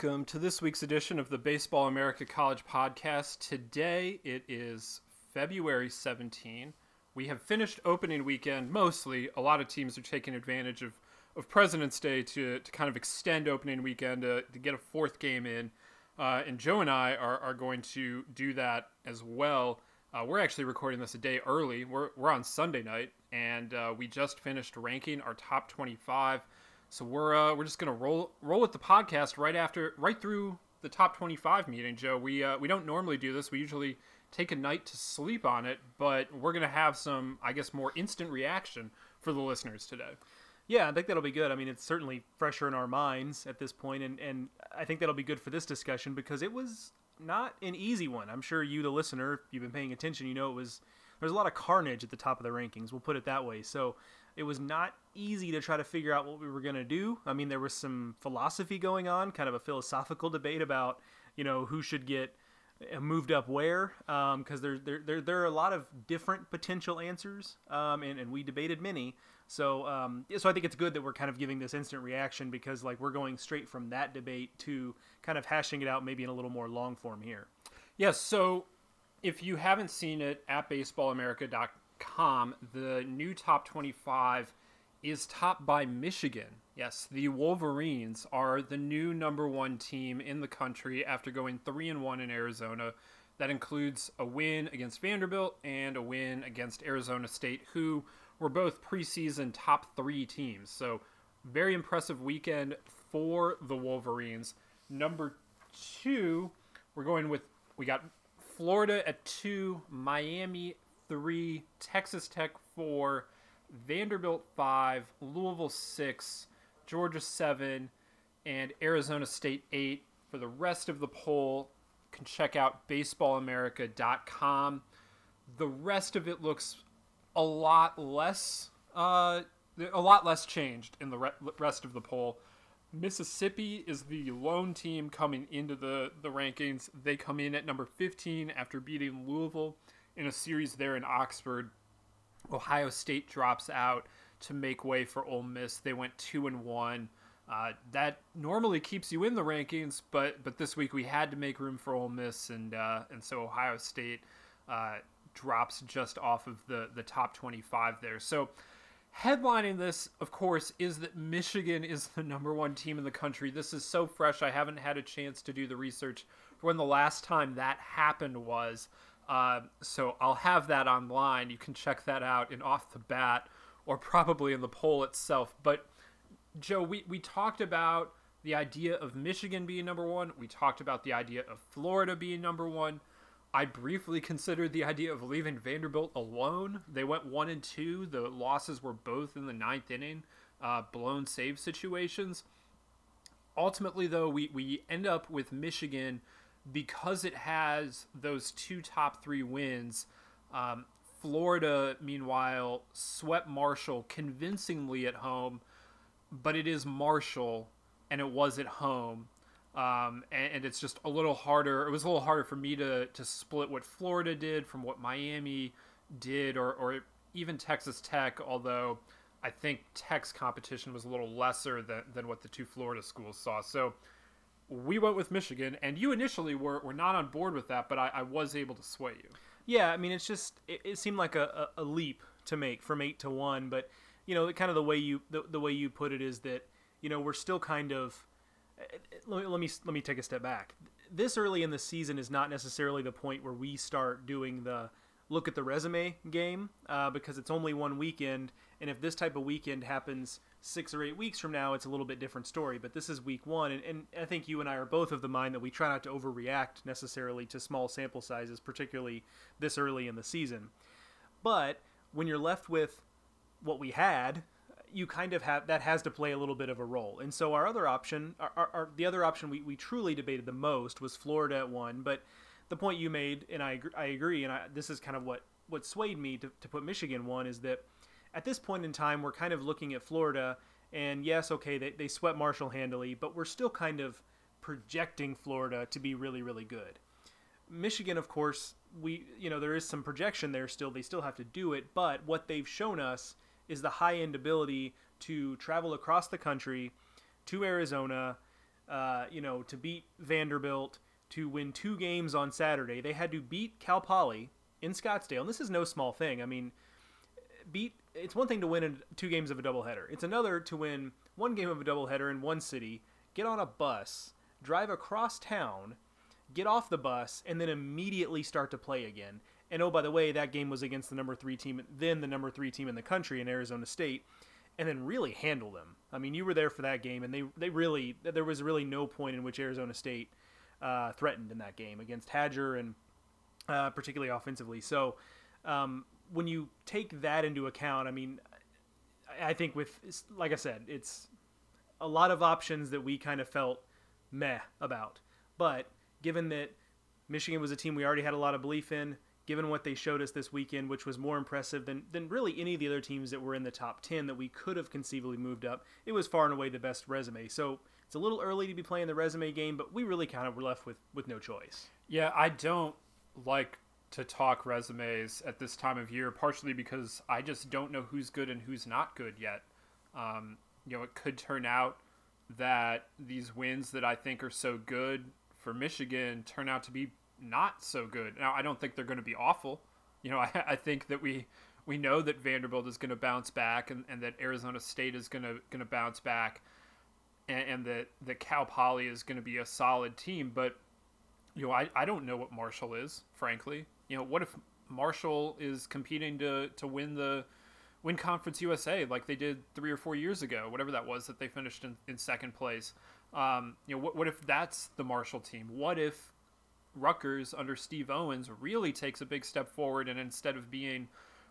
welcome to this week's edition of the Baseball America College Podcast. Today it is February 17. We have finished opening weekend mostly. A lot of teams are taking advantage of, of President's Day to, to kind of extend opening weekend to, to get a fourth game in. Uh, and Joe and I are, are going to do that as well. Uh, we're actually recording this a day early. We're, we're on Sunday night, and uh, we just finished ranking our top 25. So we're uh, we're just gonna roll roll with the podcast right after right through the top 25 meeting, Joe. We uh, we don't normally do this. We usually take a night to sleep on it, but we're gonna have some, I guess, more instant reaction for the listeners today. Yeah, I think that'll be good. I mean, it's certainly fresher in our minds at this point, and and I think that'll be good for this discussion because it was not an easy one. I'm sure you, the listener, if you've been paying attention, you know it was there's a lot of carnage at the top of the rankings. We'll put it that way. So it was not easy to try to figure out what we were going to do. I mean, there was some philosophy going on, kind of a philosophical debate about, you know, who should get uh, moved up where, because um, there, there, there, there are a lot of different potential answers, um, and, and we debated many. So, um, so I think it's good that we're kind of giving this instant reaction because, like, we're going straight from that debate to kind of hashing it out maybe in a little more long form here. Yes. So, if you haven't seen it at baseballamerica.com, com, the new top 25 is topped by Michigan. Yes, the Wolverines are the new number one team in the country after going 3 and 1 in Arizona. That includes a win against Vanderbilt and a win against Arizona State, who were both preseason top three teams. So, very impressive weekend for the Wolverines. Number two, we're going with, we got Florida at two, Miami three, Texas Tech four, Vanderbilt five, Louisville six, Georgia seven, and Arizona State eight. For the rest of the poll, can check out baseballamerica.com. The rest of it looks a lot less, uh, a lot less changed in the re- rest of the poll. Mississippi is the lone team coming into the, the rankings. They come in at number 15 after beating Louisville in a series there in Oxford. Ohio State drops out to make way for Ole Miss. They went two and one. Uh, that normally keeps you in the rankings, but but this week we had to make room for Ole Miss, and uh, and so Ohio State uh, drops just off of the the top 25 there. So headlining this, of course, is that Michigan is the number one team in the country. This is so fresh. I haven't had a chance to do the research when the last time that happened was. Uh, so I'll have that online. You can check that out in off the bat or probably in the poll itself. But Joe, we, we talked about the idea of Michigan being number one. We talked about the idea of Florida being number one. I briefly considered the idea of leaving Vanderbilt alone. They went one and two. The losses were both in the ninth inning, uh, blown save situations. Ultimately, though, we, we end up with Michigan because it has those two top three wins. Um, Florida, meanwhile, swept Marshall convincingly at home, but it is Marshall and it was at home. Um, and, and, it's just a little harder. It was a little harder for me to, to split what Florida did from what Miami did, or, or even Texas Tech, although I think Tech's competition was a little lesser than, than what the two Florida schools saw. So we went with Michigan, and you initially were, were not on board with that, but I, I was able to sway you. Yeah, I mean, it's just it, it seemed like a, a, a, leap to make from eight to one, but you know, kind of the way you the, the way you put it is that you know we're still kind of let me, let me let me take a step back. This early in the season is not necessarily the point where we start doing the look at the resume game uh, because it's only one weekend, and if this type of weekend happens six or eight weeks from now, it's a little bit different story. But this is week one, and, and I think you and I are both of the mind that we try not to overreact necessarily to small sample sizes, particularly this early in the season. But when you're left with what we had, you kind of have that has to play a little bit of a role. And so our other option, our, our, our, the other option we, we truly debated the most was Florida at one. But the point you made, and I I agree, and I, this is kind of what what swayed me to, to put Michigan one is that at this point in time, we're kind of looking at Florida, and yes, okay, they, they swept Marshall handily, but we're still kind of projecting Florida to be really, really good. Michigan, of course, we you know there is some projection there still. They still have to do it, but what they've shown us is the high end ability to travel across the country to Arizona, uh, you know, to beat Vanderbilt, to win two games on Saturday, they had to beat Cal Poly in Scottsdale. And this is no small thing. I mean, beat it's one thing to win in two games of a doubleheader. It's another to win one game of a doubleheader in one city, get on a bus, drive across town, get off the bus, and then immediately start to play again. And oh, by the way, that game was against the number three team, then the number three team in the country in Arizona State, and then really handle them. I mean, you were there for that game, and they they really there was really no point in which Arizona State uh, threatened in that game against Hajjar and uh, particularly offensively. So um, when you take that into account, I mean, I think with like I said, it's a lot of options that we kind of felt meh about, but given that Michigan was a team we already had a lot of belief in, given what they showed us this weekend, which was more impressive than, than really any of the other teams that were in the top 10 that we could have conceivably moved up, it was far and away the best resume. So it's a little early to be playing the resume game, but we really kind of were left with, with no choice. Yeah, I don't like to talk resumes at this time of year, partially because I just don't know who's good and who's not good yet. Um, you know, it could turn out that these wins that I think are so good for Michigan turn out to be not so good. Now, I don't think they're going to be awful. You know, I, I think that we we know that Vanderbilt is going to bounce back, and, and that Arizona State is going to going to bounce back, and, and that that Cal Poly is going to be a solid team. But you know, I, I don't know what Marshall is, frankly. You know, what if Marshall is competing to to win the win Conference USA like they did three or four years ago, whatever that was that they finished in, in second place. Um, you know, what, what if that's the Marshall team? What if Rutgers under Steve Owens really takes a big step forward, and instead of being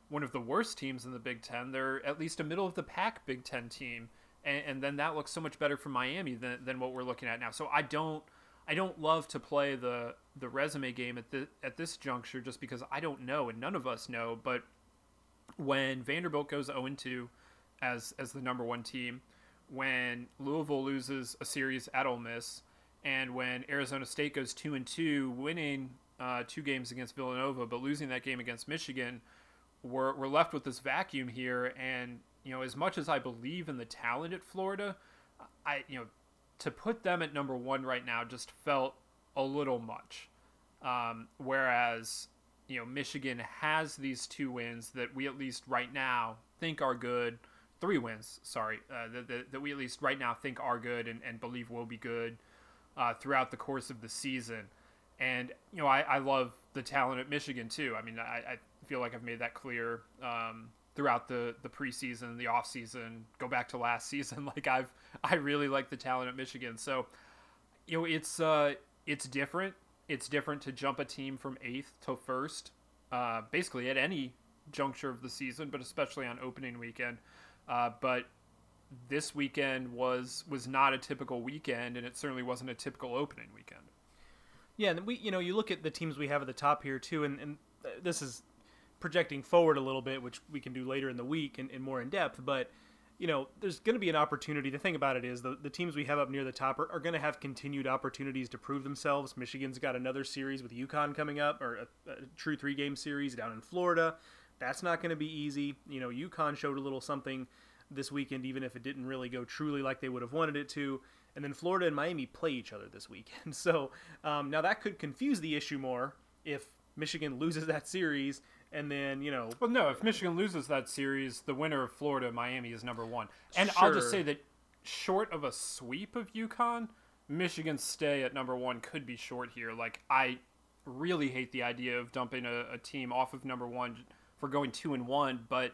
one of the worst teams in the Big Ten, they're at least a middle of the pack Big Ten team, and, and then that looks so much better for Miami than, than what we're looking at now. So I don't I don't love to play the the resume game at the at this juncture just because I don't know and none of us know. But when Vanderbilt goes 0 2 as as the number one team, when Louisville loses a series at Ole Miss, and when Arizona State goes two and two, winning uh, two games against Villanova, but losing that game against Michigan, we're, we're left with this vacuum here. And you know, as much as I believe in the talent at Florida, I you know, to put them at number one right now just felt a little much. Um, whereas you know Michigan has these two wins that we at least right now think are good. Three wins, sorry, uh, that, that, that we at least right now think are good and, and believe will be good uh, throughout the course of the season. And you know, I, I love the talent at Michigan too. I mean, I, I feel like I've made that clear um, throughout the the preseason, the off season. Go back to last season. Like I've I really like the talent at Michigan. So you know, it's uh, it's different. It's different to jump a team from eighth to first, uh, basically at any juncture of the season, but especially on opening weekend. Uh, but this weekend was was not a typical weekend, and it certainly wasn't a typical opening weekend. Yeah, and we you know you look at the teams we have at the top here too, and, and this is projecting forward a little bit, which we can do later in the week and, and more in depth. But you know, there's going to be an opportunity. The thing about it is the, the teams we have up near the top are, are going to have continued opportunities to prove themselves. Michigan's got another series with UConn coming up, or a, a true three game series down in Florida. That's not going to be easy. You know, UConn showed a little something this weekend, even if it didn't really go truly like they would have wanted it to. And then Florida and Miami play each other this weekend. So um, now that could confuse the issue more if Michigan loses that series and then you know. Well, no. If Michigan loses that series, the winner of Florida Miami is number one. And sure. I'll just say that short of a sweep of UConn, Michigan's stay at number one could be short here. Like I really hate the idea of dumping a, a team off of number one for going two and one, but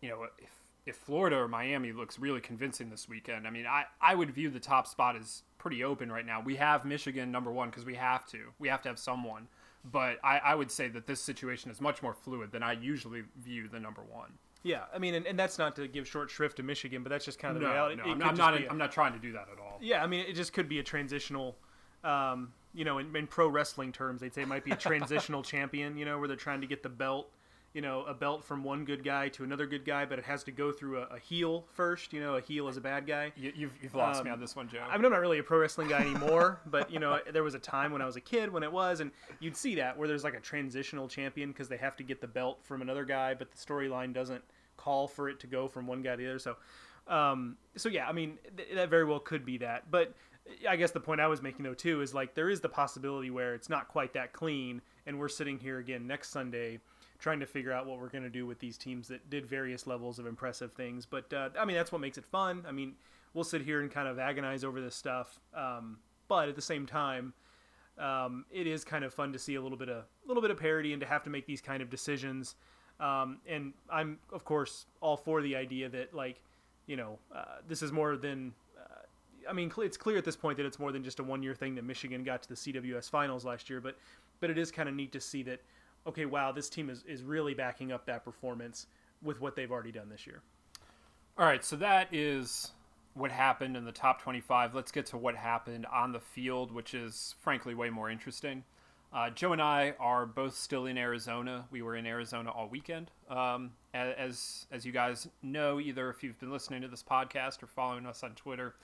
you know if if Florida or Miami looks really convincing this weekend, I mean, I, I would view the top spot as pretty open right now. We have Michigan number one because we have to. We have to have someone. But I, I would say that this situation is much more fluid than I usually view the number one. Yeah, I mean, and, and that's not to give short shrift to Michigan, but that's just kind of the no, reality. No, I'm, I'm not. A, I'm not trying to do that at all. Yeah, I mean, it just could be a transitional. Um, you know, in, in pro wrestling terms, they'd say it might be a transitional champion. You know, where they're trying to get the belt you know a belt from one good guy to another good guy, but it has to go through a, a heel first. You know, a heel is a bad guy. You, have you've, you've lost um, me on this one, Joe. I mean, I'm not really a pro wrestling guy anymore, but you know, there was a time when I was a kid when it was, and you'd see that where there's like a transitional champion because they have to get the belt from another guy, but the storyline doesn't call for it to go from one guy to the other. So, um, so yeah, I mean, th- that very well could be that, but I guess the point I was making though too is like there is the possibility where it's not quite that clean, and we're sitting here again next Sunday trying to figure out what we're going to do with these teams that did various levels of impressive things. But uh, I mean, that's what makes it fun. I mean, we'll sit here and kind of agonize over this stuff, um, but at the same time, um, it is kind of fun to see a little bit of a little bit of parity and to have to make these kind of decisions. Um, and I'm of course all for the idea that like you know uh, this is more than uh, I mean it's clear at this point that it's more than just a one year thing that Michigan got to the CWS finals last year, but but it is kind of neat to see that okay wow this team is, is really backing up that performance with what they've already done this year. All right, so that is what happened in the top 25. Let's get to what happened on the field, which is frankly way more interesting. Uh, Joe and I are both still in Arizona. We were in Arizona all weekend. Um, as as you guys know, either if you've been listening to this podcast or following us on Twitter,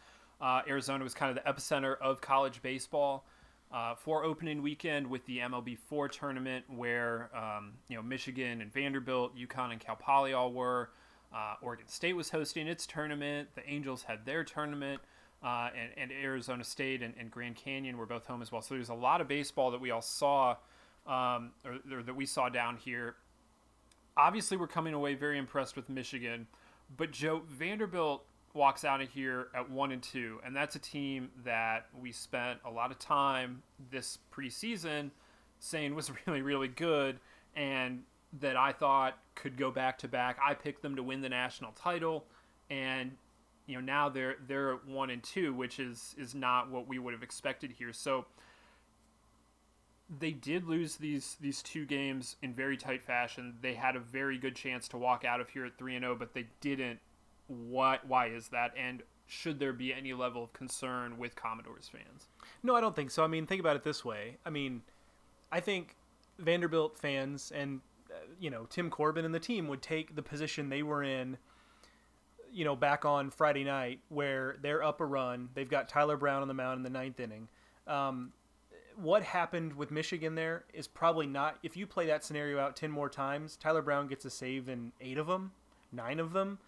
uh, Arizona was kind of the epicenter of college baseball uh, for opening weekend with the MLB four tournament, where um, you know Michigan and Vanderbilt, UConn and Cal Poly all were. Uh, Oregon State was hosting its tournament. The Angels had their tournament. Uh, and, and, Arizona State and, and, Grand Canyon were both home as well. So there's a lot of baseball that we all saw, um, or, or, that we saw down here. Obviously, we're coming away very impressed with Michigan, but Joe Vanderbilt walks out of here at one and two, and that's a team that we spent a lot of time this preseason saying was really really good, and that I thought could go back to back. I picked them to win the national title, and you know now they're they're at one and two, which is is not what we would have expected here. So they did lose these these two games in very tight fashion. They had a very good chance to walk out of here at three and zero, oh, but they didn't. What? Why is that? And should there be any level of concern with Commodores fans? No, I don't think so. I mean, think about it this way. I mean, I think Vanderbilt fans and you know Tim Corbin and the team would take the position they were in you know back on Friday night where they're up a run they've got Tyler Brown on the mound in the ninth inning um, what happened with Michigan there is probably not if you play that scenario out 10 more times Tyler Brown gets a save in eight of them nine of them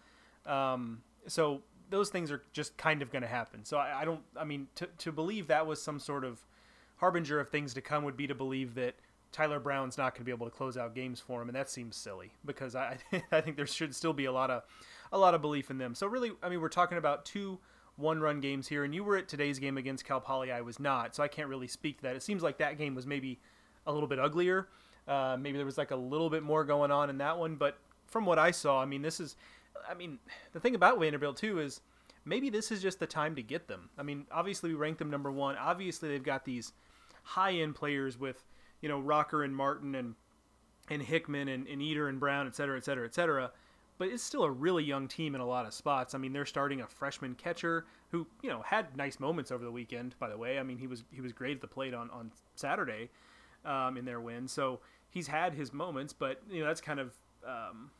um, so those things are just kind of going to happen so I, I don't I mean to, to believe that was some sort of harbinger of things to come would be to believe that Tyler Brown's not going to be able to close out games for him, and that seems silly because I I think there should still be a lot of a lot of belief in them. So really, I mean, we're talking about two one-run games here, and you were at today's game against Cal Poly. I was not, so I can't really speak to that. It seems like that game was maybe a little bit uglier. Uh, maybe there was like a little bit more going on in that one, but from what I saw, I mean, this is, I mean, the thing about Vanderbilt too is maybe this is just the time to get them. I mean, obviously we rank them number one. Obviously they've got these high-end players with you know Rocker and Martin and and Hickman and, and Eder and Brown, et cetera, et cetera, et cetera. But it's still a really young team in a lot of spots. I mean, they're starting a freshman catcher who, you know, had nice moments over the weekend. By the way, I mean he was he was great at the plate on on Saturday um, in their win. So he's had his moments, but you know that's kind of. Um,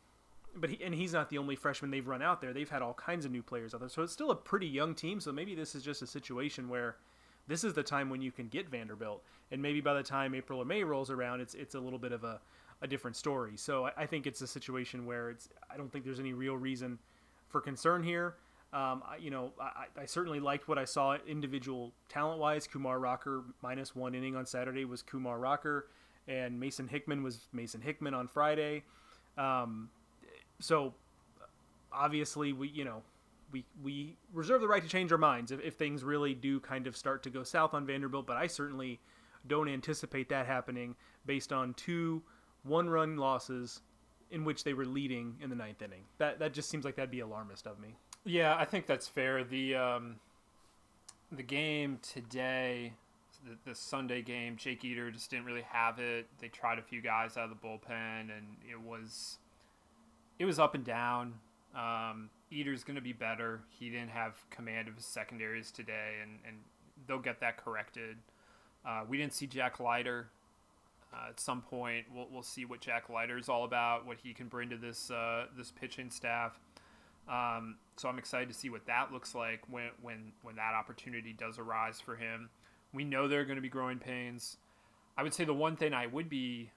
but he, and he's not the only freshman they've run out there. They've had all kinds of new players out there, so it's still a pretty young team. So maybe this is just a situation where this is the time when you can get Vanderbilt, and maybe by the time April or May rolls around, it's it's a little bit of a, a different story. So I, I think it's a situation where it's I don't think there's any real reason for concern here. Um, I, you know, I, I, certainly liked what I saw individual talent wise. Kumar Rocker minus one inning on Saturday was Kumar Rocker, and Mason Hickman was Mason Hickman on Friday. Um, so obviously, we you know we we reserve the right to change our minds if, if things really do kind of start to go south on Vanderbilt. But I certainly don't anticipate that happening based on two one-run losses in which they were leading in the ninth inning. That that just seems like that'd be alarmist of me. Yeah, I think that's fair. The um, the game today, the, the Sunday game, Jake Eder just didn't really have it. They tried a few guys out of the bullpen, and it was it was up and down. Um, Eder's going to be better. He didn't have command of his secondaries today, and, and they'll get that corrected. Uh, we didn't see Jack Leiter. Uh, at some point, we'll, we'll see what Jack Leiter is all about, what he can bring to this uh, this pitching staff. Um, so I'm excited to see what that looks like when when when that opportunity does arise for him. We know there are going to be growing pains. I would say the one thing I would be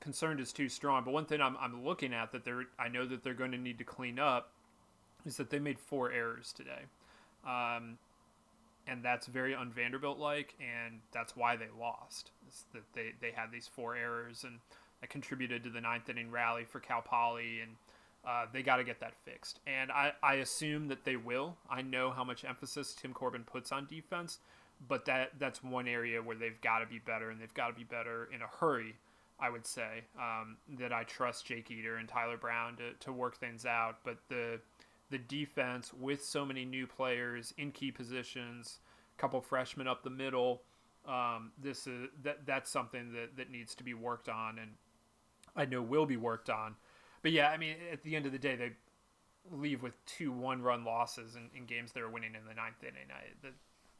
concerned is too strong. But one thing I'm, I'm looking at that they're I know that they're going to need to clean up is that they made four errors today. Um, and that's very un-Vanderbilt like, and that's why they lost. It's that they they had these four errors, and that contributed to the ninth inning rally for Cal Poly, and uh, they got to get that fixed. And I, I assume that they will. I know how much emphasis Tim Corbin puts on defense, but that that's one area where they've got to be better, and they've got to be better in a hurry. I would say um, that I trust Jake Eder and Tyler Brown to, to work things out, but the the defense with so many new players in key positions, a couple freshmen up the middle, um, this is that that's something that that needs to be worked on, and I know will be worked on. But yeah, I mean, at the end of the day, they leave with two one-run losses in, in games they are winning in the ninth inning. I, that,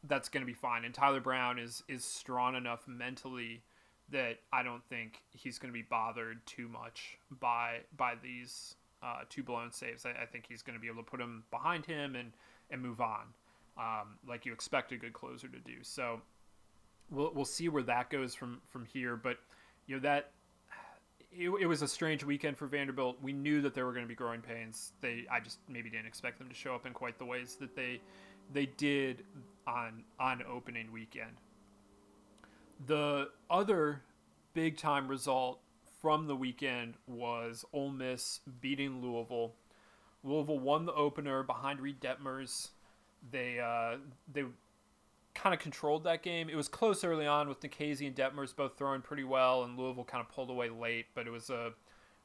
that's going to be fine. And Tyler Brown is is strong enough mentally that I don't think he's going to be bothered too much by by these uh, two blown saves. I, I, think he's going to be able to put him behind him and and move on, um, like you expect a good closer to do. So we'll we'll see where that goes from from here. But you know that it, it was a strange weekend for Vanderbilt. We knew that there were going to be growing pains. They I just maybe didn't expect them to show up in quite the ways that they they did on on opening weekend. The other big time result from the weekend was Ole Miss beating Louisville. Louisville won the opener behind Reed Detmers. They uh, they kind of controlled that game. It was close early on with Nikhazy and Detmers both throwing pretty well, and Louisville kind of pulled away late, but it was a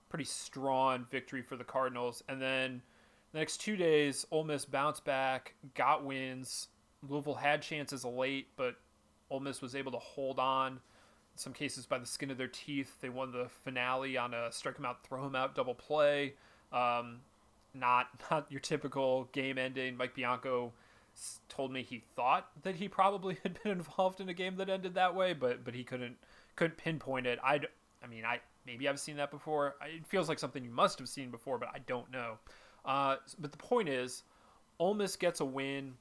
pretty strong victory for the Cardinals. And then the next two days, Ole Miss bounced back, got wins. Louisville had chances late, but Ole Miss was able to hold on. In some cases, by the skin of their teeth, they won the finale on a strike him out, throw him out double play. Um, not not your typical game ending. Mike Bianco told me he thought that he probably had been involved in a game that ended that way, but but he couldn't couldn't pinpoint it. I I mean I maybe I've seen that before. It feels like something you must have seen before, but I don't know. Uh, but the point is, Ole Miss gets a win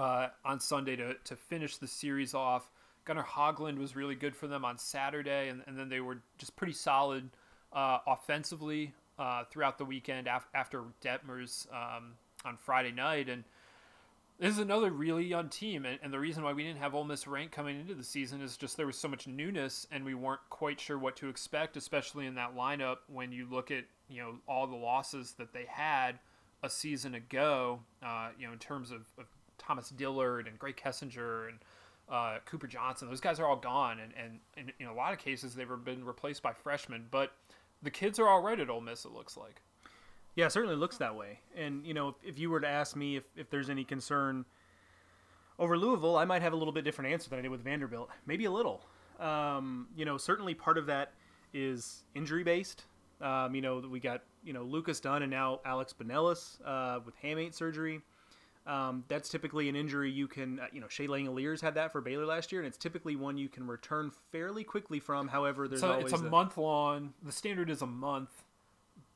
uh, on Sunday to, to finish the series off. Gunnar Hoglund was really good for them on Saturday, and, and then they were just pretty solid uh, offensively uh, throughout the weekend af- after Detmers um, on Friday night. And this is another really young team, and, and the reason why we didn't have Ole Miss ranked coming into the season is just there was so much newness, and we weren't quite sure what to expect, especially in that lineup when you look at you know all the losses that they had a season ago. Uh, you know, in terms of, of, Thomas Dillard and Grae Kessinger and uh, Cooper Johnson, those guys are all gone, and, and, in a lot of cases they've been replaced by freshmen. But the kids are all right at Ole Miss. It looks like. Yeah, certainly looks that way. And you know, if, if you were to ask me if, if there's any concern over Louisville, I might have a little bit different answer than I did with Vanderbilt. Maybe a little. Um, you know, certainly part of that is injury based. Um, you know, we got you know Lucas Dunn and now Alex Binelas uh, with hamate surgery. Um, that's typically an injury you can, uh, you know, Shea Langeliers had that for Baylor last year, and it's typically one you can return fairly quickly from. However, there's so always it's a month long. The standard is a month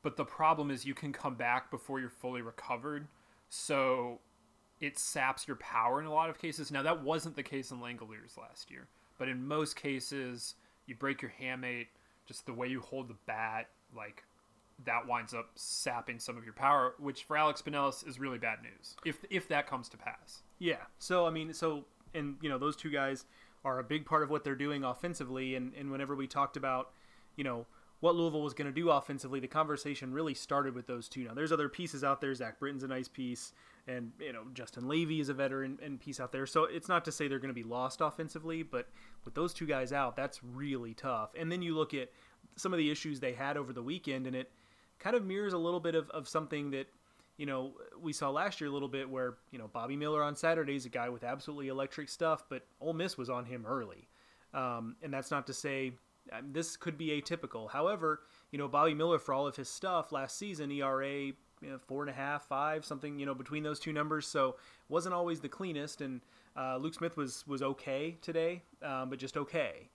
but the problem is you can come back before you're fully recovered. So it saps your power in a lot of cases. Now that wasn't the case in Langeliers last year, but in most cases you break your hamate, just the way you hold the bat, like that winds up sapping some of your power, which for Alex Binelas is really bad news. If if that comes to pass. Yeah. So I mean, so and you know those two guys are a big part of what they're doing offensively, and and whenever we talked about, you know, what Louisville was going to do offensively, the conversation really started with those two. Now, there's other pieces out there. Zach Britton's a nice piece, and you know Justin Lavey is a veteran and piece out there. So it's not to say they're going to be lost offensively, but with those two guys out, that's really tough. And then you look at some of the issues they had over the weekend, and it kind of mirrors a little bit of, of something that you know we saw last year a little bit, where you know Bobby Miller on Saturday is a guy with absolutely electric stuff, but Ole Miss was on him early. Um, and that's not to say um, this could be atypical. However, you know Bobby Miller for all of his stuff last season, ERA you know, four and a half, five, something you know between those two numbers. So wasn't always the cleanest. And uh, Luke Smith was was okay today, um, but just okay.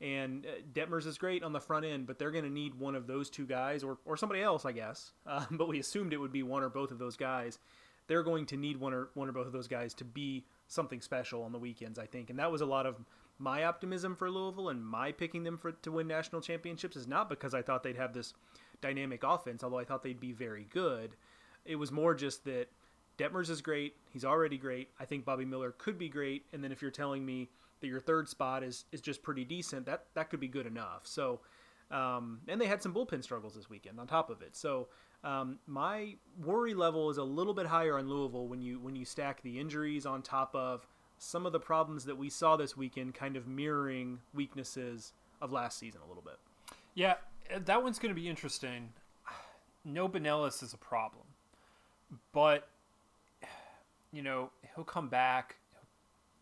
And uh, Detmers is great on the front end, but they're going to need one of those two guys or, or somebody else, I guess. Um, but we assumed it would be one or both of those guys. They're going to need one or one or both of those guys to be something special on the weekends, I think. And that was a lot of my optimism for Louisville and my picking them for to win national championships is not because I thought they'd have this dynamic offense, although I thought they'd be very good. It was more just that Detmers is great. He's already great. I think Bobby Miller could be great. And then if you're telling me that your third spot is is just pretty decent, that that could be good enough. So, um, and they had some bullpen struggles this weekend on top of it. So um, my worry level is a little bit higher on Louisville when you when you stack the injuries on top of some of the problems that we saw this weekend, kind of mirroring weaknesses of last season a little bit. Yeah, that one's going to be interesting. No Binelas is a problem, but you know he'll come back.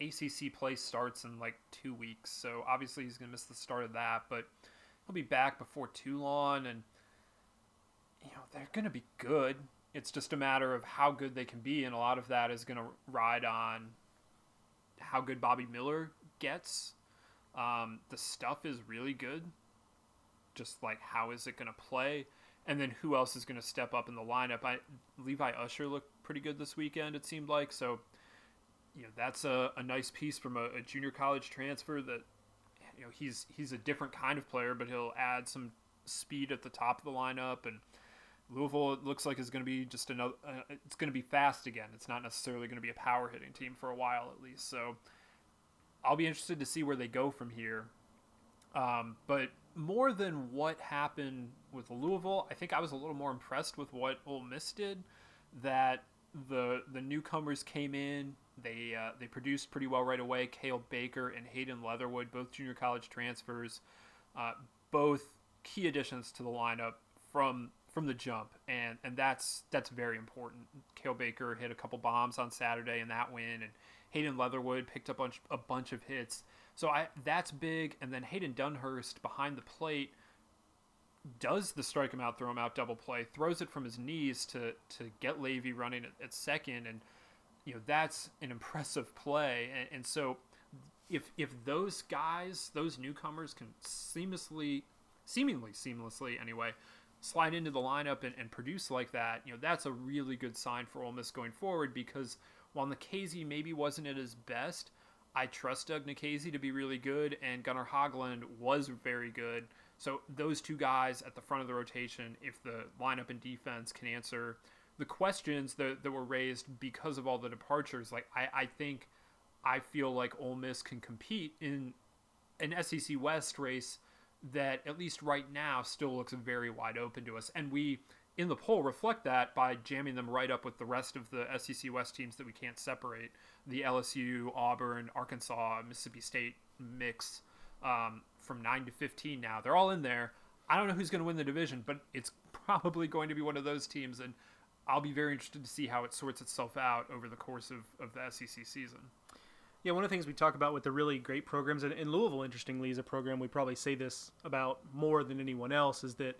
ACC play starts in like two weeks, so obviously he's going to miss the start of that, but he'll be back before too long, and you know they're going to be good. It's just a matter of how good they can be, and a lot of that is going to ride on how good Bobby Miller gets. Um, the stuff is really good. Just like how is it going to play, and then who else is going to step up in the lineup? I Levi Usher looked pretty good this weekend. It seemed like so. You know that's a, a nice piece from a, a junior college transfer that you know he's he's a different kind of player, but he'll add some speed at the top of the lineup and Louisville it looks like is going to be just another. Uh, it's going to be fast again. It's not necessarily going to be a power hitting team for a while at least. So I'll be interested to see where they go from here. Um, but more than what happened with Louisville, I think I was a little more impressed with what Ole Miss did. That the the newcomers came in, they uh, they produced pretty well right away. Cael Baker and Hayden Leatherwood, both junior college transfers, uh, both key additions to the lineup from from the jump, and and that's that's very important. Cael Baker hit a couple bombs on Saturday in that win, and Hayden Leatherwood picked up a bunch, a bunch of hits. So I that's big, and then Hayden Dunhurst behind the plate does the strike him out, throw him out double play, throws it from his knees to to get Levy running at, at second, and you know that's an impressive play, and, and so if if those guys, those newcomers, can seamlessly, seemingly seamlessly anyway, slide into the lineup and, and produce like that, you know, that's a really good sign for Ole Miss going forward because while Nikhazy maybe wasn't at his best, I trust Doug Nikhazy to be really good, and Gunnar Hoglund was very good. So those two guys at the front of the rotation, if the lineup and defense can answer the questions that, that were raised because of all the departures, like I, I think I feel like Ole Miss can compete in an SEC West race that at least right now still looks very wide open to us. And we in the poll reflect that by jamming them right up with the rest of the SEC West teams that we can't separate the LSU, Auburn, Arkansas, Mississippi State mix um, from 9 to 15 now. They're all in there. I don't know who's going to win the division, but it's probably going to be one of those teams. And I'll be very interested to see how it sorts itself out over the course of, of the SEC season. Yeah, one of the things we talk about with the really great programs, and, and Louisville, interestingly, is a program we probably say this about more than anyone else, is that,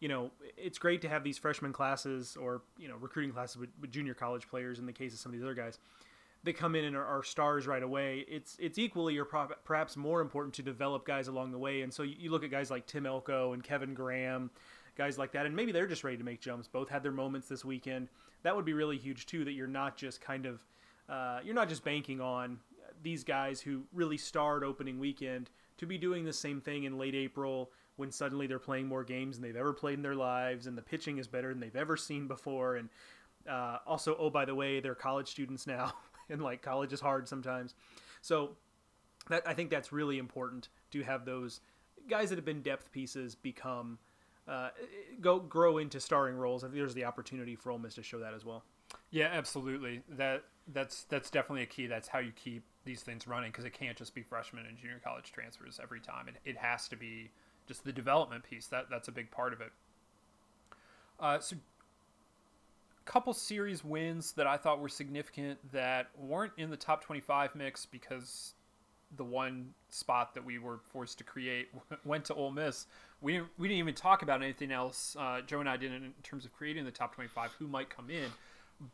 you know, it's great to have these freshman classes or, you know, recruiting classes with, with junior college players in the case of some of these other guys. They come in and are, are stars right away. It's it's equally or pro- perhaps more important to develop guys along the way. And so you, you look at guys like Tim Elko and Kevin Graham, guys like that, and maybe they're just ready to make jumps. Both had their moments this weekend. That would be really huge too. That you're not just kind of uh, you're not just banking on these guys who really starred opening weekend to be doing the same thing in late April when suddenly they're playing more games than they've ever played in their lives and the pitching is better than they've ever seen before and uh, also oh by the way they're college students now and like college is hard sometimes so that I think that's really important to have those guys that have been depth pieces become uh, go grow into starring roles. I think there's the opportunity for Ole Miss to show that as well. Yeah, absolutely. That that's that's definitely a key. That's how you keep these things running because it can't just be freshman and junior college transfers every time. It, it has to be just the development piece. That that's a big part of it. Uh, so, couple series wins that I thought were significant that weren't in the top 25 mix because the one spot that we were forced to create went to Ole Miss. We didn't, we didn't even talk about anything else. Uh, Joe and I didn't in terms of creating the top 25, who might come in.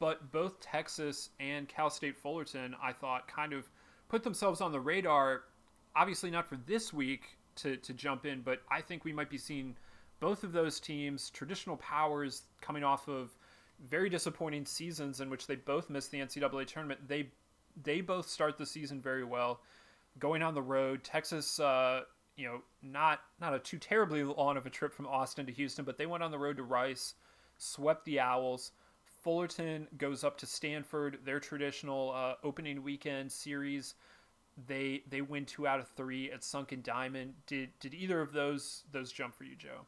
But both Texas and Cal State Fullerton, I thought, kind of put themselves on the radar. Obviously, not for this week to, to jump in, but I think we might be seeing both of those teams, traditional powers, coming off of very disappointing seasons in which they both missed the NCAA tournament. They they both start the season very well, going on the road. Texas, uh, you know, not not a too terribly long of a trip from Austin to Houston, but they went on the road to Rice, swept the Owls Fullerton goes up to Stanford. Their traditional uh, opening weekend series, they they win two out of three at Sunken Diamond. Did did either of those those jump for you, Joe?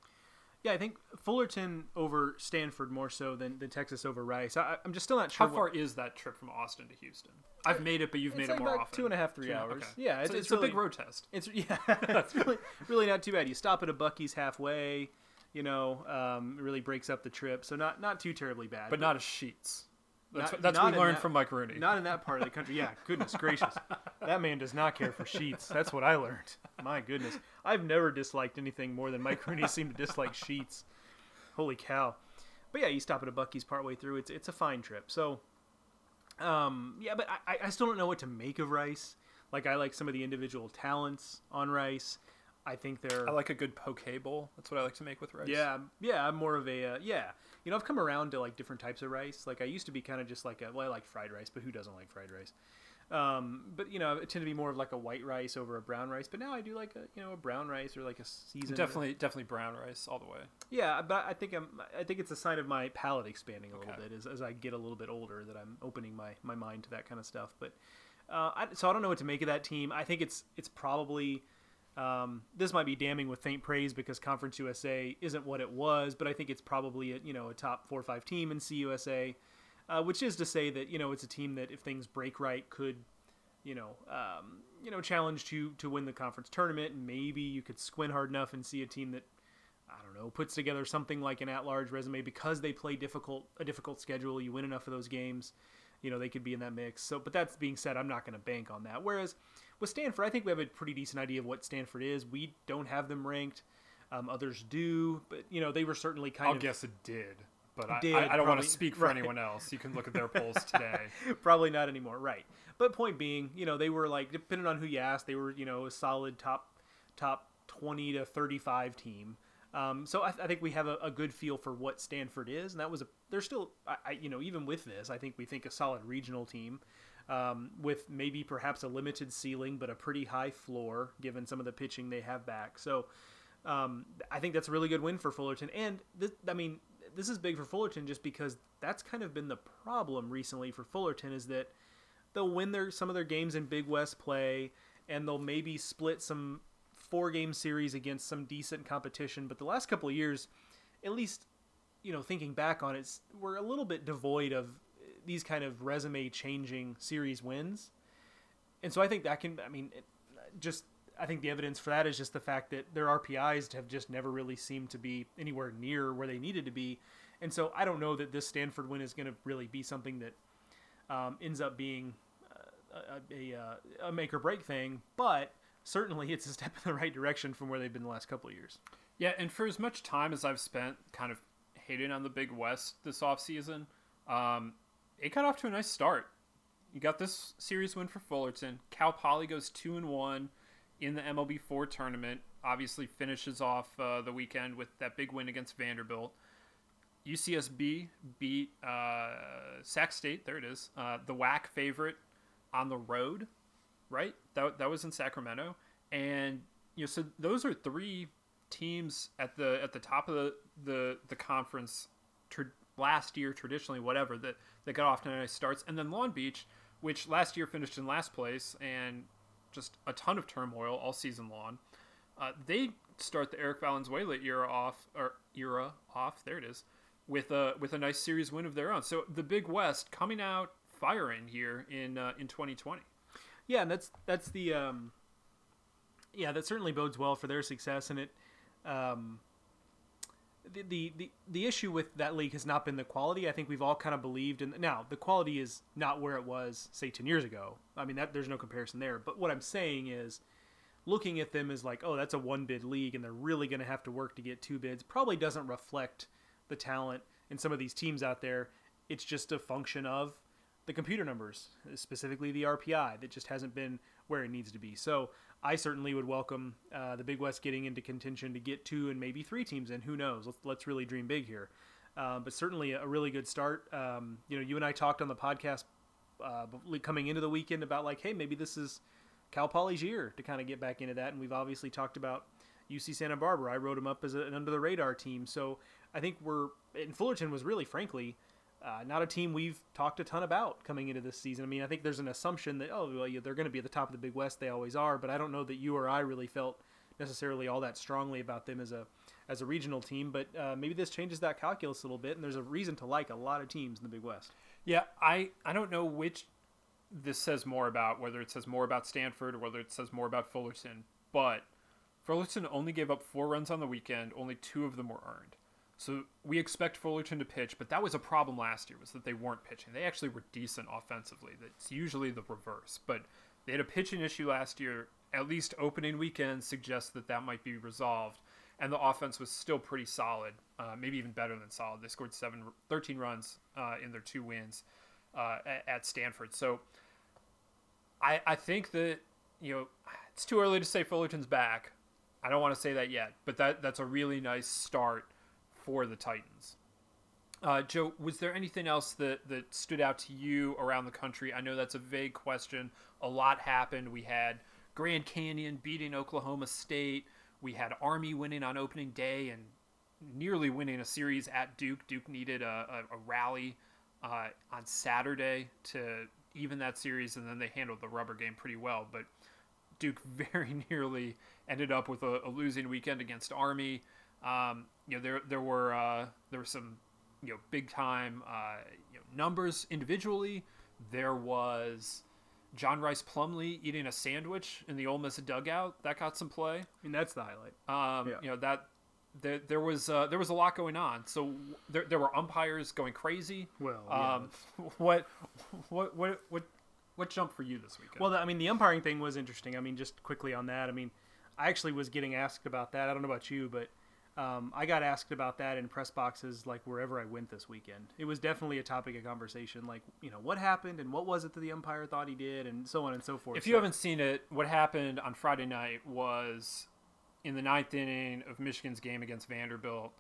Yeah, I think Fullerton over Stanford more so than, than Texas over Rice. I, I'm just still not sure. How far is that trip from Austin to Houston? I've made it, but you've made like it more about often. two and a half, three Two hours. okay. Yeah, it's, it's, it's, really, a big road test. It's yeah, it's really really not too bad. You stop at a Buc-ee's halfway, you know, um, it really breaks up the trip. So not not too terribly bad. but not a sheets. That's, Not- that's not what we learned that- from Mike Rooney. not in that part of the country. Yeah, goodness gracious, that man does not care for sheets. That's what I learned. My goodness, I've never disliked anything more than Mike Rooney seemed to dislike sheets. Holy cow! But yeah, you stop at a Buc-ee's partway through. It's it's a fine trip. So, um, yeah, but I, I still don't know what to make of Rice. Like I like some of the individual talents on Rice. I think they're I like a good poke bowl. That's what I like to make with rice. yeah, yeah. I'm more of a uh, yeah. You know, I've come around to like different types of rice. Like I used to be kind of just like a well, I like fried rice, but who doesn't like fried rice? Um, but you know, I tend to be more of like a white rice over a brown rice. But now I do like a you know a brown rice or like a seasoned. definitely definitely brown rice all the way. Yeah, but I think I'm. I think it's a sign of my palate expanding a little bit as, as I get a little bit older that I'm opening my, my mind to that kind of stuff. But uh, I, so I don't know what to make of that team. I think it's it's probably um, this might be damning with faint praise because Conference USA isn't what it was, but I think it's probably a, you know a top four or five team in CUSA, uh, which is to say that you know it's a team that if things break right could you know, um, you know, challenge to to win the conference tournament, maybe you could squint hard enough and see a team that I don't know puts together something like an at-large resume because they play difficult a difficult schedule. You win enough of those games, you know, they could be in that mix. So, but that's being said, I'm not going to bank on that. Whereas with Stanford, I think we have a pretty decent idea of what Stanford is. We don't have them ranked. Um, others do, but you know, they were certainly kind of I'll of guess it did, but I, Did, I, I don't want to speak for right. anyone else. You can look at their polls today. Probably not anymore, right? But point being, you know, they were like depending on who you asked, they were you know a solid top top twenty to thirty five team. Um, so I, I think we have a, a good feel for what Stanford is, and that was a they're still I, I you know even with this, I think we think a solid regional team. Um, with maybe perhaps a limited ceiling, but a pretty high floor given some of the pitching they have back. So um, I think that's a really good win for Fullerton. And I mean, this is big for Fullerton just because that's kind of been the problem recently for Fullerton is that they'll win their some of their games in Big West play, and they'll maybe split some four game series against some decent competition. But the last couple of years, at least, you know, thinking back on it, we're a little bit devoid of these kind of resume changing series wins. And so I think that can, I mean, just I think the evidence for that is just the fact that their RPIs have just never really seemed to be anywhere near where they needed to be. And so I don't know that this Stanford win is going to really be something that um, ends up being uh, a, a, a make or break thing, but certainly it's a step in the right direction from where they've been the last couple of years. Yeah, and for as much time as I've spent kind of hating on the Big West this offseason, um, it got off to a nice start. You got this series win for Fullerton. Cal Poly goes two and one in the MLB four tournament. Obviously, finishes off uh, the weekend with that big win against Vanderbilt. UCSB beat uh, Sac State. There it is. Uh, the WAC favorite on the road, right? That, that was in Sacramento, and you know, so those are three teams at the at the top of the the, the conference last year traditionally whatever that that got off to nice starts. And then Long Beach which last year finished in last place and just a ton of turmoil all season long uh, they start the Eric Valenzuela era off or era off there it is with a with a nice series win of their own. So the Big West coming out firing here in uh, in 2020 Yeah, and that's that's the um, yeah that certainly bodes well for their success, and it um, the, the the issue with that league has not been the quality. I think we've all kind of believed in. Now the quality is not where it was say ten years ago. I mean that there's no comparison there. But what I'm saying is, looking at them as like, oh, that's a one bid league, and they're really going to have to work to get two bids. Probably doesn't reflect the talent in some of these teams out there. It's just a function of the computer numbers, specifically the RPI, that just hasn't been where it needs to be. So I certainly would welcome uh, the Big West getting into contention to get two and maybe three teams in. Who knows? Let's, let's really dream big here. Uh, but certainly a really good start. Um, you know, you and I talked on the podcast uh, coming into the weekend about like, hey, maybe this is Cal Poly's year to kind of get back into that. And we've obviously talked about UC Santa Barbara. I wrote them up as an under the radar team. So I think we're and Fullerton was really, frankly, uh, not a team we've talked a ton about coming into this season. I mean, I think there's an assumption that oh, well, yeah, they're going to be at the top of the Big West. They always are, but I don't know that you or I really felt necessarily all that strongly about them as a as a regional team. But uh, maybe this changes that calculus a little bit, and there's a reason to like a lot of teams in the Big West. Yeah, I I don't know which this says more about whether it says more about Stanford or whether it says more about Fullerton, but Fullerton only gave up four runs on the weekend. Only two of them were earned. So we expect Fullerton to pitch, but that was a problem last year was that they weren't pitching. They actually were decent offensively. That's usually the reverse, but they had a pitching issue last year. At least opening weekend suggests that that might be resolved, and the offense was still pretty solid, uh, maybe even better than solid. They scored seven, 13 runs uh, in their two wins uh, at, Stanford. So I, I think that you know it's too early to say Fullerton's back. I don't want to say that yet, but that that's a really nice start for the Titans. Uh, Joe, was there anything else that, that stood out to you around the country? I know that's a vague question. A lot happened. We had Grand Canyon beating Oklahoma State. We had Army winning on opening day and nearly winning a series at Duke. Duke needed a, a, a rally uh, on Saturday to even that series, and then they handled the rubber game pretty well. But Duke very nearly ended up with a, a losing weekend against Army. Um, you know, there there were uh, there were some you know big time uh, you know, numbers individually. There was John Rhys Plumlee eating a sandwich in the Ole Miss dugout that got some play. I mean, that's the highlight. Um, yeah. You know that there, there was uh, there was a lot going on. So there, there were umpires going crazy. Well, yeah. um, what what what what what jumped for you this weekend? Well, I mean, the umpiring thing was interesting. I mean, just quickly on that. I mean, I actually was getting asked about that. I don't know about you, but um, I got asked about that in press boxes like wherever I went this weekend. It was definitely a topic of conversation. Like, you know, what happened and what was it that the umpire thought he did, and so on and so forth. If you so, haven't seen it, what happened on Friday night was in the ninth inning of Michigan's game against Vanderbilt.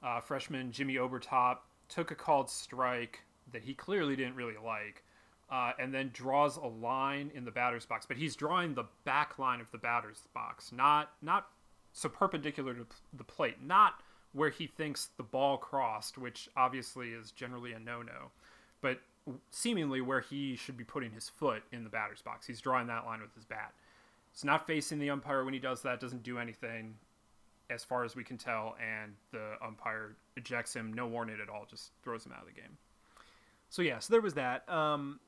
Uh, freshman Jimmy Obertop took a called strike that he clearly didn't really like, uh, and then draws a line in the batter's box. But he's drawing the back line of the batter's box, not not so perpendicular to the plate, not where he thinks the ball crossed, which obviously is generally a no-no, but seemingly where he should be putting his foot in the batter's box. He's drawing that line with his bat. It's not facing the umpire when he does that. Doesn't do anything, as far as we can tell, and the umpire ejects him, no warning at all, just throws him out of the game. So yeah, so there was that. Um,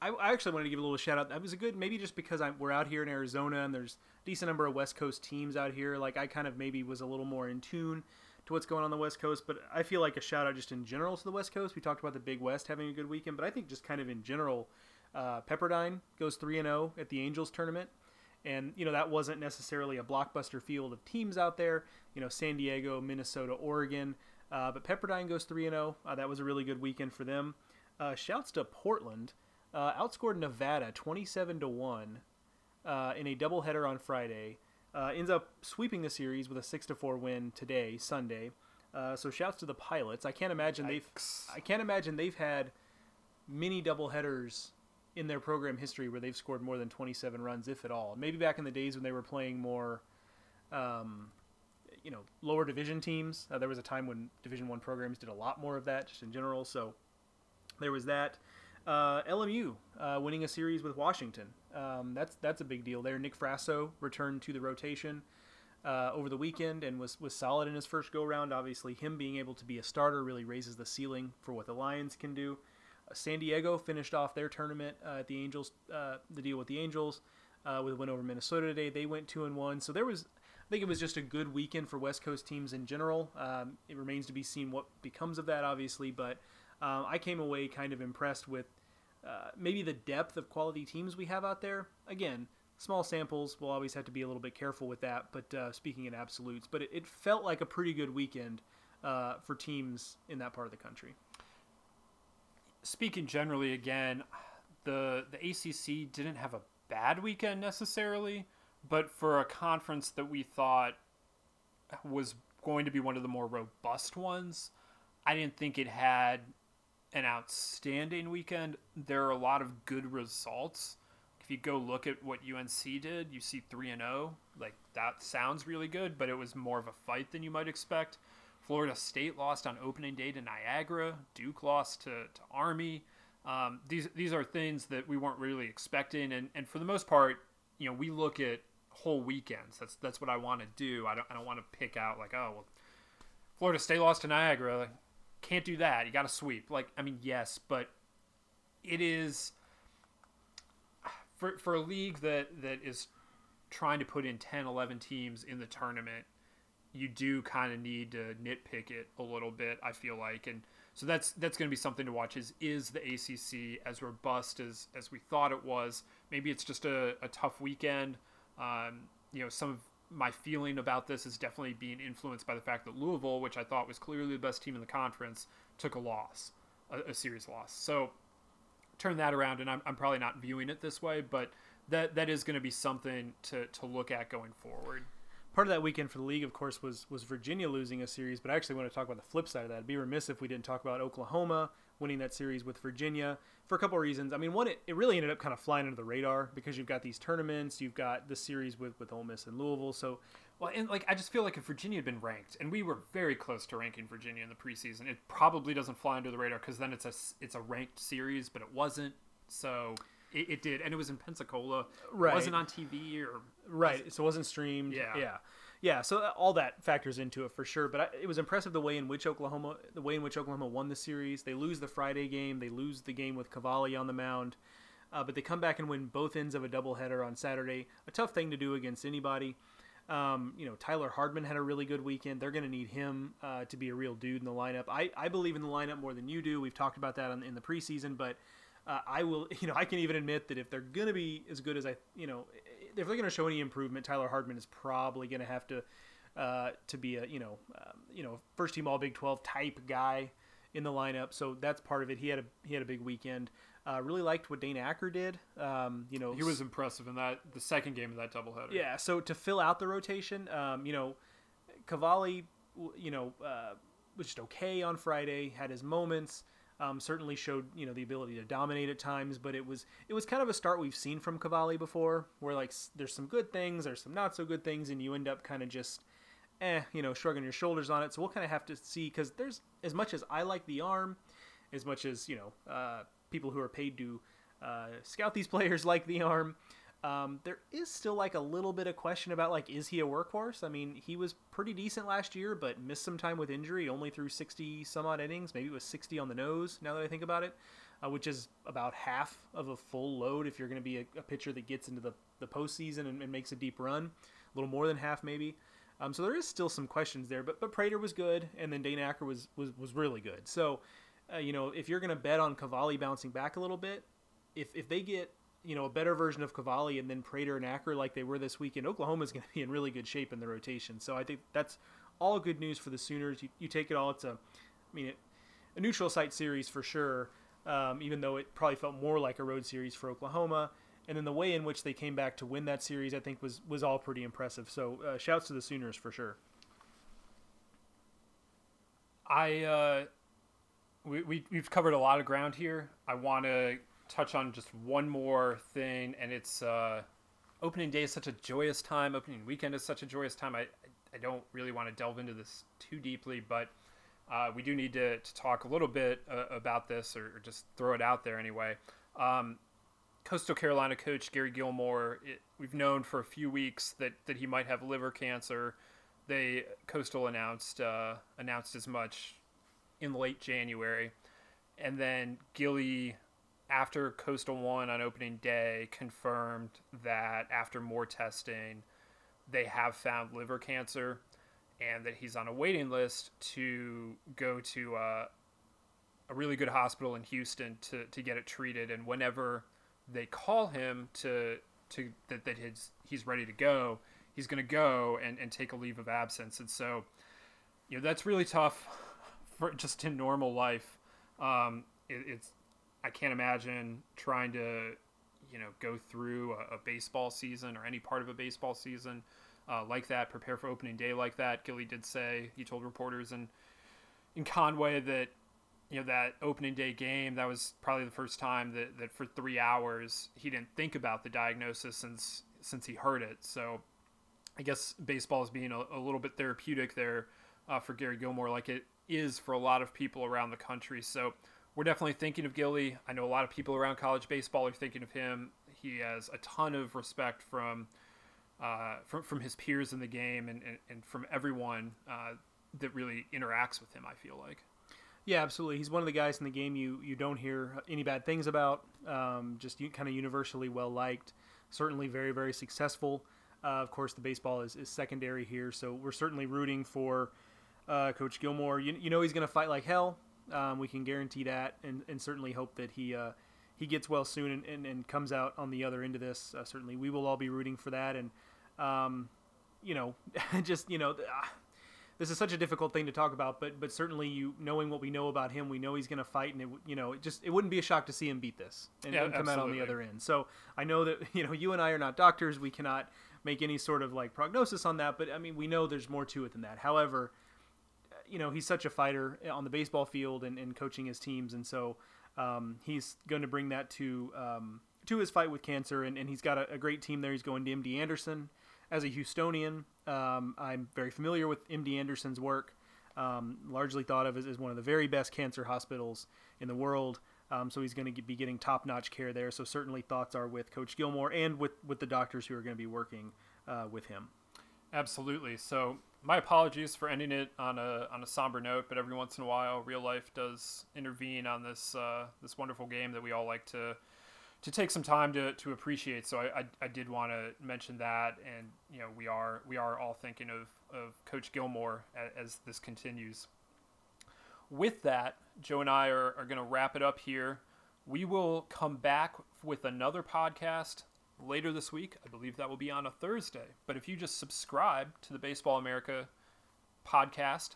I, I, actually wanted to give a little shout out. That was a good, maybe just because I'm, we're out here in Arizona and there's decent number of West Coast teams out here. Like I kind of maybe was a little more in tune to what's going on the West Coast, but I feel like a shout out just in general to the West Coast. We talked about the Big West having a good weekend, but I think just kind of in general, uh, Pepperdine goes three and zero oh at the Angels tournament, and you know that wasn't necessarily a blockbuster field of teams out there. You know, San Diego, Minnesota, Oregon, uh, but Pepperdine goes three and zero. Oh. Uh, that was a really good weekend for them. Uh, shouts to Portland uh, outscored Nevada 27 to 1 uh, in a doubleheader on Friday. Uh, ends up sweeping the series with a 6 to 4 win today, Sunday. Uh, so shouts to the pilots. I can't imagine Yikes. they've I can't imagine they've had many doubleheaders in their program history where they've scored more than 27 runs, if at all. Maybe back in the days when they were playing more, um, you know, lower division teams. Uh, there was a time when Division One programs did a lot more of that, just in general. So there was that. Uh, LMU uh, winning a series with Washington. Um, that's that's a big deal there. Nick Frasso returned to the rotation uh, over the weekend and was was solid in his first go round. Obviously, him being able to be a starter really raises the ceiling for what the Lions can do. Uh, San Diego finished off their tournament uh, at the Angels, uh, the deal with the Angels, with a win over Minnesota today. They went two and one. So there was. I think it was just a good weekend for West Coast teams in general. Um, it remains to be seen what becomes of that, obviously, but um, I came away kind of impressed with uh, maybe the depth of quality teams we have out there. Again, small samples. We'll always have to be a little bit careful with that. But uh, speaking in absolutes, but it, it, felt like a pretty good weekend uh, for teams in that part of the country. Speaking generally, again, the the ACC didn't have a bad weekend necessarily, but for a conference that we thought was going to be one of the more robust ones, I didn't think it had an outstanding weekend. There are a lot of good results. If you go look at what UNC did, you see 3 and 0. Like that sounds really good, but it was more of a fight than you might expect. Florida State lost on opening day to Niagara. Duke lost to, to Army. Um, these these are things that we weren't really expecting, and, and for the most part, you know, we look at whole weekends. That's that's what I want to do. I don't I don't want to pick out like oh well, Florida State lost to Niagara. Like, can't do that. You got to sweep. Like I mean yes, but it is for for a league that that is trying to put in 10, 11 teams in the tournament. You do kind of need to nitpick it a little bit. I feel like and so that's that's going to be something to watch. Is is the ACC as robust as as we thought it was? Maybe it's just a, a tough weekend. Um, you know, some of my feeling about this is definitely being influenced by the fact that Louisville, which I thought was clearly the best team in the conference, took a loss, a, a serious loss. So turn that around, and I'm, I'm probably not viewing it this way, but that that is going to be something to, to look at going forward part of that weekend for the league, of course, was was Virginia losing a series. But I actually want to talk about the flip side of that. I'd be remiss if we didn't talk about Oklahoma winning that series with Virginia for a couple of reasons. I mean, one, it, it really ended up kind of flying under the radar because you've got these tournaments, you've got the series with with Ole Miss and Louisville. So, well, and like I just feel like if Virginia had been ranked, and we were very close to ranking Virginia in the preseason, it probably doesn't fly under the radar because then it's a it's a ranked series, but it wasn't. So it, it, did, and it was in Pensacola. Right. It wasn't on TV or right. Was so it wasn't streamed. Yeah. Yeah. Yeah. So all that factors into it for sure. But I, it was impressive the way in which Oklahoma, the way in which Oklahoma won the series. They lose the Friday game. They lose the game with Cavalli on the mound. Uh, but they come back and win both ends of a doubleheader on Saturday. A tough thing to do against anybody. Um, you know, Tyler Hardman had a really good weekend. They're going to need him uh, to be a real dude in the lineup. I, I believe in the lineup more than you do. We've talked about that on, in the preseason, but uh, I will, you know, I can even admit that if they're going to be as good as I, you know, if they're going to show any improvement, Tyler Hardman is probably going to have to uh, to be a, you know, um, you know, first team All Big 12 type guy in the lineup. So that's part of it. He had a he had a big weekend. Uh, really liked what Dane Acker did. Um, you know, he was impressive in that the second game of that doubleheader. Yeah. So to fill out the rotation, um, you know, Cavalli, you know, uh, was just okay on Friday. Had his moments. Um, certainly showed you know the ability to dominate at times, but it was it was kind of a start we've seen from Cavalli before, where like there's some good things, there's some not so good things, and you end up kind of just eh, you know, shrugging your shoulders on it. So we'll kind of have to see because there's as much as I like the arm, as much as you know, uh, people who are paid to uh, scout these players like the arm. Um, there is still like a little bit of question about like is he a workhorse? I mean, he was pretty decent last year, but missed some time with injury. Only threw sixty some odd innings. Maybe it was sixty on the nose. Now that I think about it, uh, which is about half of a full load if you're going to be a, a, pitcher that gets into the the postseason and, and, makes a deep run. A little more than half maybe. Um, so there is still some questions there. But but Prater was good, and then Dane Acker was was was really good. So. Uh, you know, if you're going to bet on Cavalli bouncing back a little bit, if, if they get you know a better version of Cavalli and then Prater and Acker like they were this weekend, Oklahoma is going to be in really good shape in the rotation. So I think that's all good news for the Sooners. You, you take it all. It's a, I mean, it, a neutral site series for sure. Um, even though it probably felt more like a road series for Oklahoma. And then the way in which they came back to win that series, I think, was was all pretty impressive. So, uh, shouts to the Sooners for sure. I uh, we, we we've covered a lot of ground here. I want to touch on just one more thing, and it's uh, opening day is such a joyous time. Opening weekend is such a joyous time. I I don't really want to delve into this too deeply, but uh, we do need to, to talk a little bit uh, about this, or, or, just throw it out there anyway. Um, Coastal Carolina coach Gary Gilmore, it, we've known for a few weeks that, that he might have liver cancer. They Coastal announced uh, announced as much in late January, and then Gilly after Coastal won on opening day, confirmed that after more testing, they have found liver cancer and that he's on a waiting list to go to uh, a really good hospital in Houston to, to get it treated. And whenever they call him to to that, that his, he's ready to go, he's going to go and, and take a leave of absence. And so, you know, that's really tough for just in normal life. Um, it, it's I can't imagine trying to, you know, go through a, a baseball season or any part of a baseball season uh, like that, prepare for opening day like that. Gilly did say he told reporters in in Conway that you know that opening day game that was probably the first time that, that for three hours he didn't think about the diagnosis since since he heard it. So I guess baseball is being a, a little bit therapeutic there uh, for Gary Gilmore, like it is for a lot of people around the country. So we're definitely thinking of Gilly. I know a lot of people around college baseball are thinking of him. He has a ton of respect from uh, from, from his peers in the game and, and, and from everyone uh, that really interacts with him. I feel like. Yeah, absolutely. He's one of the guys in the game you, you don't hear any bad things about. Um, just kind of universally well liked. Certainly very very successful. Uh, of course, the baseball is, is secondary here, so we're certainly rooting for uh, Coach Gilmore. You, you know he's going to fight like hell. Um, we can guarantee that, and, and certainly hope that he uh, he gets well soon and, and, and, comes out on the other end of this. Uh, certainly, we will all be rooting for that, and um, you know, just you know, ah, this is such a difficult thing to talk about, but but certainly you knowing what we know about him, we know he's going to fight, and it you know, it just it wouldn't be a shock to see him beat this and, yeah, and come absolutely. out on the other end. So I know that you know you and I are not doctors, we cannot make any sort of like prognosis on that, but I mean we know there's more to it than that. However, you know he's such a fighter on the baseball field and, and coaching his teams, and so um, he's going to bring that to um, to his fight with cancer, and, and he's got a, a, great team there. He's going to MD Anderson as a Houstonian. Um, I'm very familiar with MD Anderson's work. Um, largely thought of as, as, one of the very best cancer hospitals in the world. Um, so he's going to be getting top-notch care there. So certainly thoughts are with Coach Gilmore and with with the doctors who are going to be working uh, with him. Absolutely. So my apologies for ending it on a on a somber note, but every once in a while, real life does intervene on this uh, this wonderful game that we all like to to take some time to, to appreciate. So I, I, I did want to mention that, and you know we are we are all thinking of, of Coach Gilmore as, as this continues. With that, Joe and I are, are going to wrap it up here. We will come back with another podcast later this week. I believe that will be on a Thursday. But if you just subscribe to the Baseball America podcast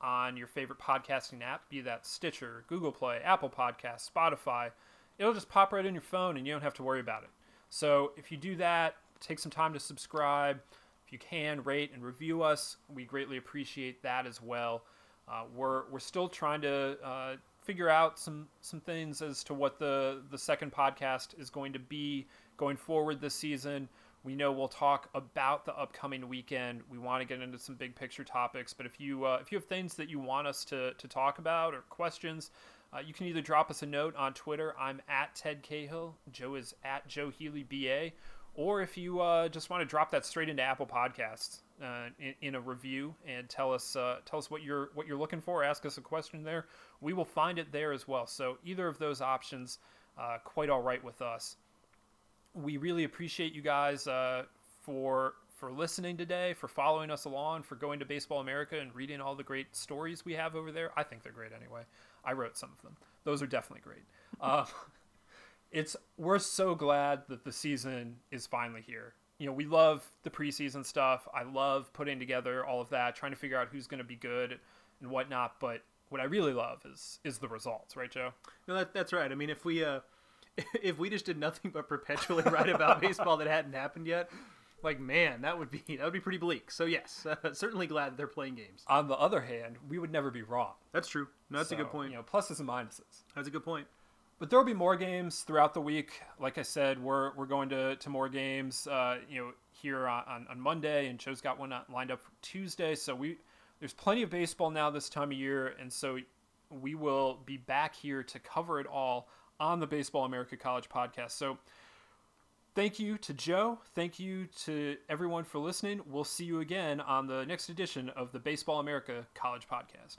on your favorite podcasting app, be that Stitcher, Google Play, Apple Podcast, Spotify, it'll just pop right in your phone and you don't have to worry about it. So if you do that, take some time to subscribe. If you can, rate and review us. We greatly appreciate that as well. Uh, we're, we're still trying to uh, figure out some, some things as to what the, the second podcast is going to be going forward this season. We know we'll talk about the upcoming weekend. We want to get into some big picture topics, but if you uh, if you have things that you want us to, to talk about or questions, uh, you can either drop us a note on Twitter. I'm at Ted Cahill. Joe is at Joe Healy BA. Or if you uh, just want to drop that straight into Apple Podcasts uh, in, in, a review and tell us uh, tell us what you're what you're looking for, ask us a question there, we will find it there as well. So either of those options, uh, quite all right with us. We really appreciate you guys uh, for for listening today, for following us along, for going to Baseball America and reading all the great stories we have over there. I think they're great anyway. I wrote some of them. Those are definitely great. Uh, it's we're so glad that the season is finally here. You know, we love the preseason stuff. I love putting together all of that, trying to figure out who's going to be good and whatnot. But what I really love is is the results, right, Joe? No, that, that's right. I mean, if we uh, if we just did nothing but perpetually write about baseball that hadn't happened yet, like man, that would be that would be pretty bleak. So yes, uh, certainly glad that they're playing games. On the other hand, we would never be wrong. That's true. No, that's So, a good point. You know, pluses and minuses. That's a good point. But there will be more games throughout the week. Like I said, we're, we're going to, to more games. Uh, you know, here on, on, on Monday, and Joe's got one lined up for Tuesday. So we there's plenty of baseball now this time of year, and so we will be back here to cover it all on the Baseball America College podcast. So thank you to Joe. Thank you to everyone for listening. We'll see you again on the next edition of the Baseball America College podcast.